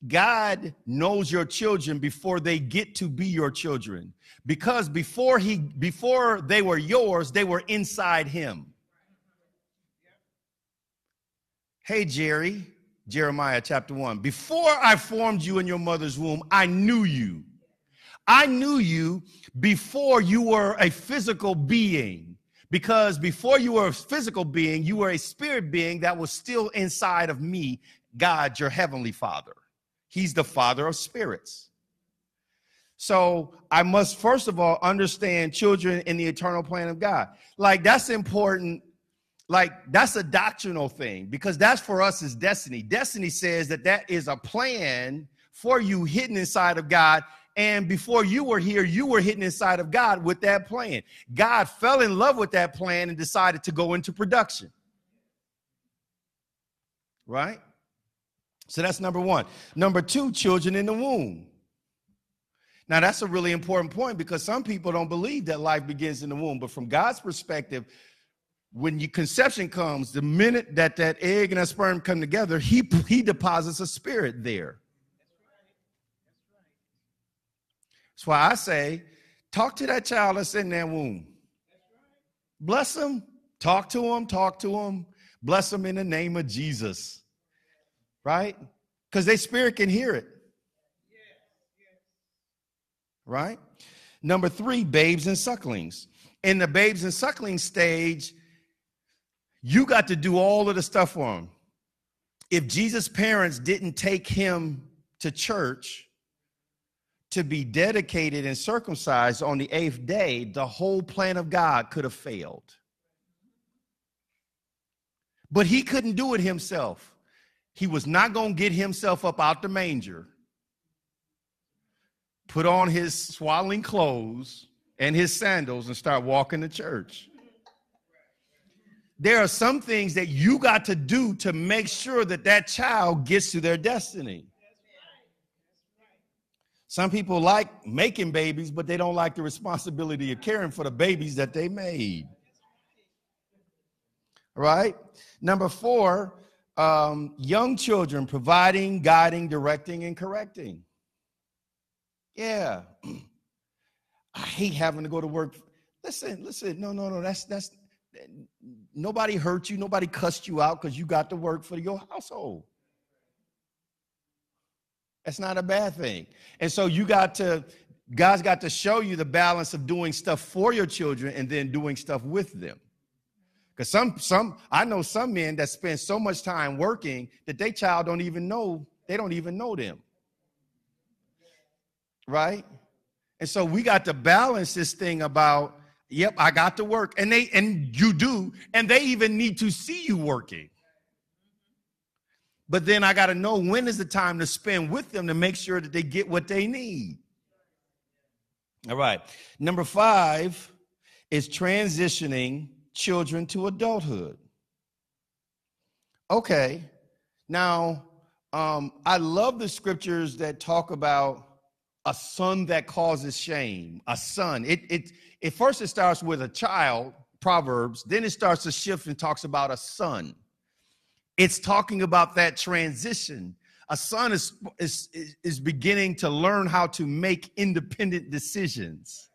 God knows your children before they get to be your children because before he before they were yours they were inside him hey jerry jeremiah chapter 1 before i formed you in your mother's womb i knew you i knew you before you were a physical being because before you were a physical being you were a spirit being that was still inside of me god your heavenly father He's the father of spirits. So I must first of all understand children in the eternal plan of God. Like that's important. Like that's a doctrinal thing because that's for us is destiny. Destiny says that that is a plan for you hidden inside of God. And before you were here, you were hidden inside of God with that plan. God fell in love with that plan and decided to go into production. Right? So that's number one. Number two, children in the womb. Now, that's a really important point because some people don't believe that life begins in the womb. But from God's perspective, when your conception comes, the minute that that egg and that sperm come together, he, he deposits a spirit there. That's why I say, talk to that child that's in that womb. Bless them. Talk to them. Talk to them. Bless them in the name of Jesus right? Because their spirit can hear it. Right? Number three, babes and sucklings. In the babes and suckling stage, you got to do all of the stuff for them. If Jesus' parents didn't take him to church to be dedicated and circumcised on the eighth day, the whole plan of God could have failed. But he couldn't do it himself he was not going to get himself up out the manger, put on his swaddling clothes and his sandals, and start walking to church. There are some things that you got to do to make sure that that child gets to their destiny. Some people like making babies, but they don't like the responsibility of caring for the babies that they made. Right? Number four, um, young children providing, guiding, directing, and correcting. Yeah. [clears throat] I hate having to go to work. Listen, listen, no, no, no, that's that's nobody hurt you, nobody cussed you out because you got to work for your household. That's not a bad thing. And so you got to, God's got to show you the balance of doing stuff for your children and then doing stuff with them. Because some, some, I know some men that spend so much time working that their child don't even know, they don't even know them. Right? And so we got to balance this thing about, yep, I got to work. And they and you do, and they even need to see you working. But then I got to know when is the time to spend with them to make sure that they get what they need. All right. Number five is transitioning children to adulthood. Okay. Now, um, I love the scriptures that talk about a son that causes shame. A son. It, it, it first it starts with a child, Proverbs, then it starts to shift and talks about a son. It's talking about that transition. A son is, is, is beginning to learn how to make independent decisions,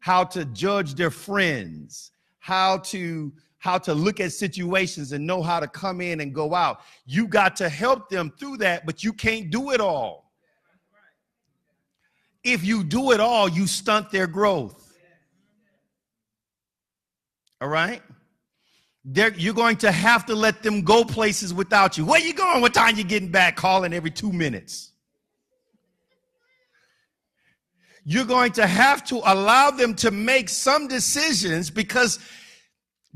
how to judge their friends, how to how to look at situations and know how to come in and go out. You got to help them through that, but you can't do it all. If you do it all, you stunt their growth. All right? They're, you're going to have to let them go places without you. Where you going? What time you getting back? Calling every two minutes. You're going to have to allow them to make some decisions because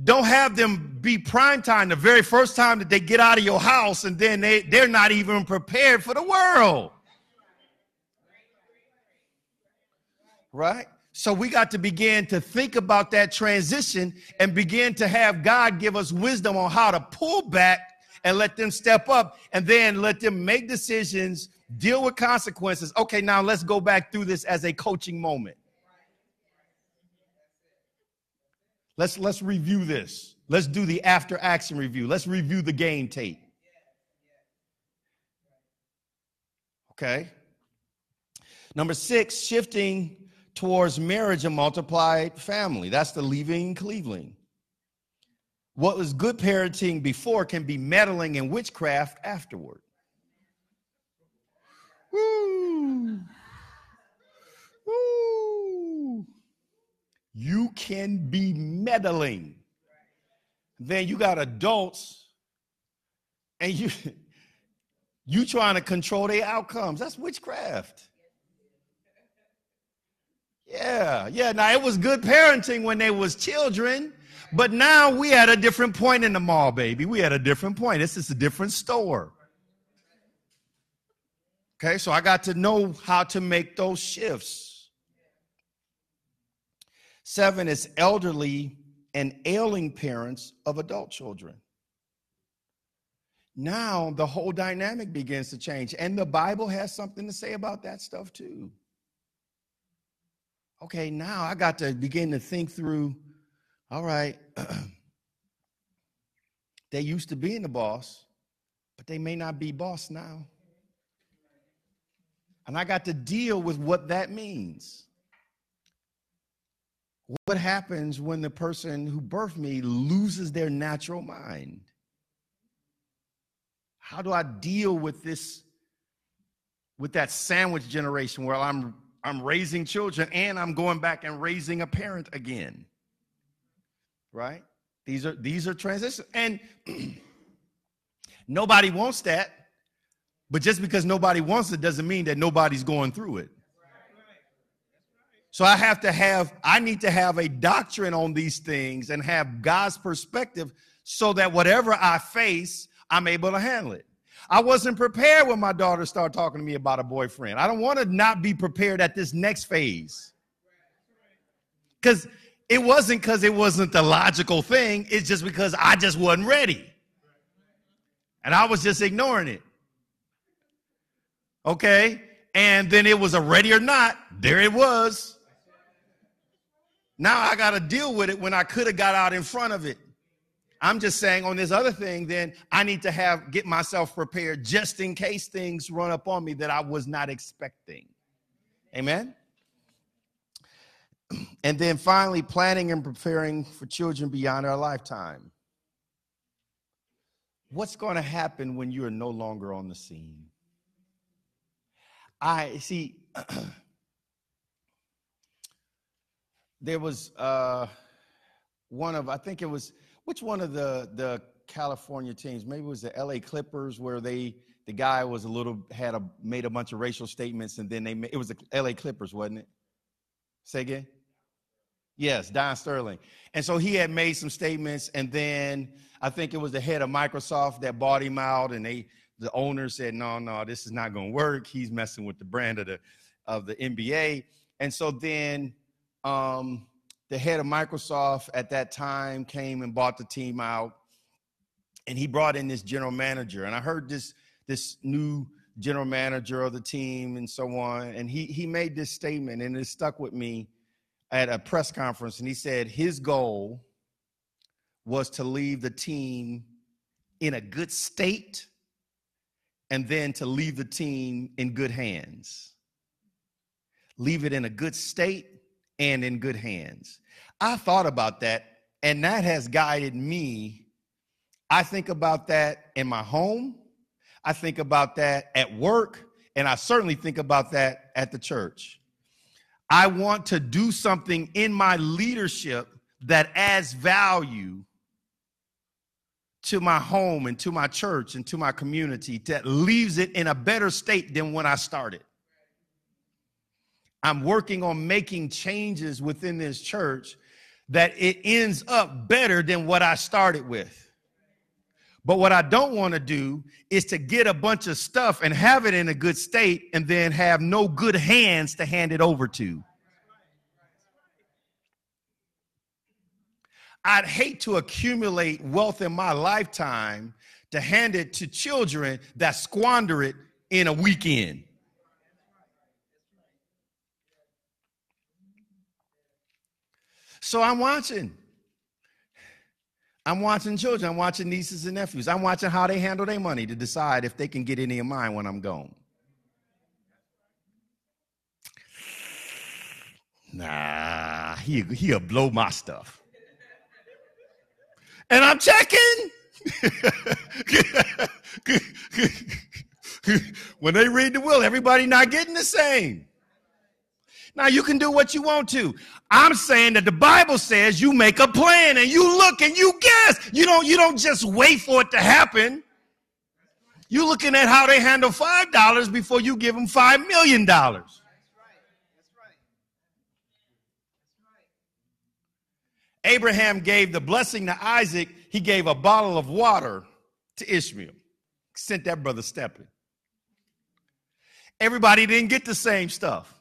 don't have them be prime time the very first time that they get out of your house and then they, they're not even prepared for the world. Right? So we got to begin to think about that transition and begin to have God give us wisdom on how to pull back and let them step up and then let them make decisions, deal with consequences. Okay, now let's go back through this as a coaching moment. Let's let's review this. Let's do the after action review. Let's review the game tape. Okay. Number 6, shifting towards marriage and multiplied family. That's the leaving Cleveland. What was good parenting before can be meddling in witchcraft afterward. Woo. Woo. You can be meddling. Then you got adults and you [laughs] you trying to control their outcomes. That's witchcraft. Yeah, yeah. Now it was good parenting when they was children, but now we at a different point in the mall, baby. We at a different point. This is a different store. Okay, so I got to know how to make those shifts. Seven is elderly and ailing parents of adult children. Now the whole dynamic begins to change, and the Bible has something to say about that stuff too okay, now I got to begin to think through all right, [clears throat] they used to be in the boss, but they may not be boss now. And I got to deal with what that means. What happens when the person who birthed me loses their natural mind? How do I deal with this, with that sandwich generation where I'm I'm raising children and I'm going back and raising a parent again. Right? These are these are transitions. And [clears throat] nobody wants that. But just because nobody wants it doesn't mean that nobody's going through it. So I have to have, I need to have a doctrine on these things and have God's perspective so that whatever I face, I'm able to handle it. I wasn't prepared when my daughter started talking to me about a boyfriend. I don't want to not be prepared at this next phase. Because it wasn't because it wasn't the logical thing, it's just because I just wasn't ready. And I was just ignoring it. Okay? And then it was a ready or not, there it was. Now I got to deal with it when I could have got out in front of it. I'm just saying on this other thing, then I need to have get myself prepared just in case things run up on me that I was not expecting. Amen. [clears throat] and then finally, planning and preparing for children beyond our lifetime. What's going to happen when you are no longer on the scene? I see. [clears throat] there was uh, one of I think it was which one of the the California teams? Maybe it was the L.A. Clippers where they the guy was a little had a made a bunch of racial statements and then they it was the L.A. Clippers, wasn't it? Say again. Yes, Don Sterling. And so he had made some statements, and then I think it was the head of Microsoft that bought him out, and they the owner said, "No, no, this is not going to work. He's messing with the brand of the of the NBA." And so then um, the head of Microsoft at that time came and bought the team out, and he brought in this general manager. And I heard this this new general manager of the team and so on, and he he made this statement, and it stuck with me at a press conference, and he said his goal was to leave the team in a good state and then to leave the team in good hands. Leave it in a good state and in good hands. I thought about that, and that has guided me. I think about that in my home, I think about that at work, and I certainly think about that at the church. I want to do something in my leadership that adds value to my home and to my church and to my community that leaves it in a better state than when I started. I'm working on making changes within this church that it ends up better than what I started with. But what I don't want to do is to get a bunch of stuff and have it in a good state and then have no good hands to hand it over to. I'd hate to accumulate wealth in my lifetime to hand it to children that squander it in a weekend. So I'm watching. I'm watching children. I'm watching nieces and nephews. I'm watching how they handle their money to decide if they can get any of mine when I'm gone. Nah, he, he'll blow my stuff. And I'm checking. [laughs] when they read the will, everybody not getting the same. Now you can do what you want to. I'm saying that the Bible says you make a plan and you look and you guess. You don't you don't just wait for it to happen. You're looking at how they handle five dollars before you give them five million dollars. That's right. That's right. That's right. Abraham gave the blessing to Isaac, he gave a bottle of water to Ishmael. Sent that brother stepping. Everybody didn't get the same stuff.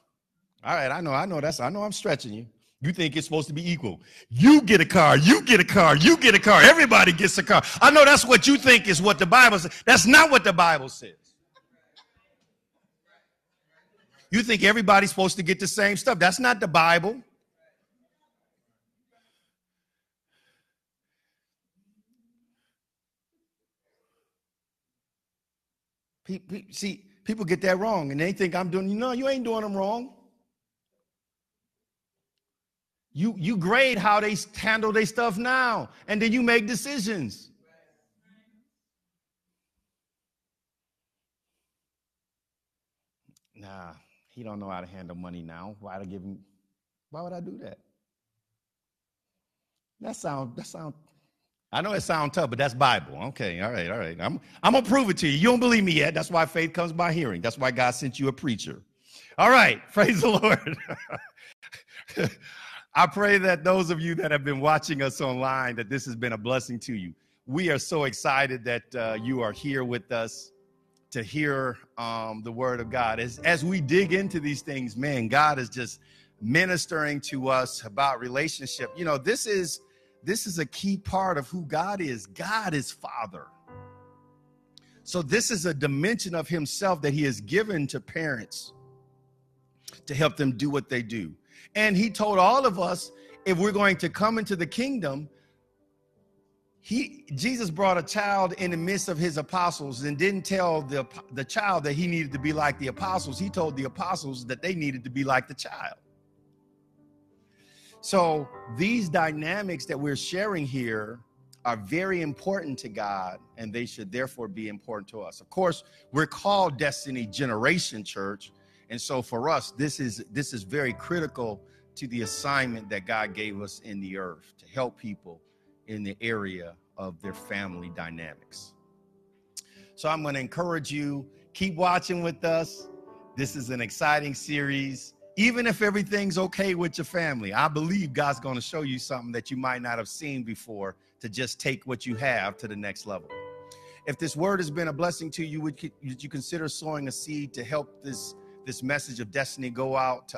All right, I know, I know that's, I know I'm stretching you. You think it's supposed to be equal. You get a car, you get a car, you get a car, everybody gets a car. I know that's what you think is what the Bible says. That's not what the Bible says. You think everybody's supposed to get the same stuff. That's not the Bible. See, people get that wrong and they think I'm doing, know, you ain't doing them wrong. You, you grade how they handle their stuff now, and then you make decisions. Nah, he don't know how to handle money now. Why to give him? Why would I do that? That sound that sound. I know it sounds tough, but that's Bible. Okay, all right, all right. I'm I'm gonna prove it to you. You don't believe me yet. That's why faith comes by hearing. That's why God sent you a preacher. All right, [laughs] praise the Lord. [laughs] I pray that those of you that have been watching us online, that this has been a blessing to you. We are so excited that uh, you are here with us to hear um, the word of God. As, as we dig into these things, man, God is just ministering to us about relationship. You know, this is this is a key part of who God is. God is Father. So this is a dimension of himself that he has given to parents to help them do what they do. And he told all of us if we're going to come into the kingdom, he Jesus brought a child in the midst of his apostles and didn't tell the the child that he needed to be like the apostles. He told the apostles that they needed to be like the child. So these dynamics that we're sharing here are very important to God and they should therefore be important to us. Of course, we're called Destiny Generation Church, and so for us this is this is very critical to the assignment that God gave us in the earth to help people in the area of their family dynamics. So I'm going to encourage you keep watching with us. This is an exciting series. Even if everything's okay with your family, I believe God's going to show you something that you might not have seen before to just take what you have to the next level. If this word has been a blessing to you, would you consider sowing a seed to help this this message of destiny go out to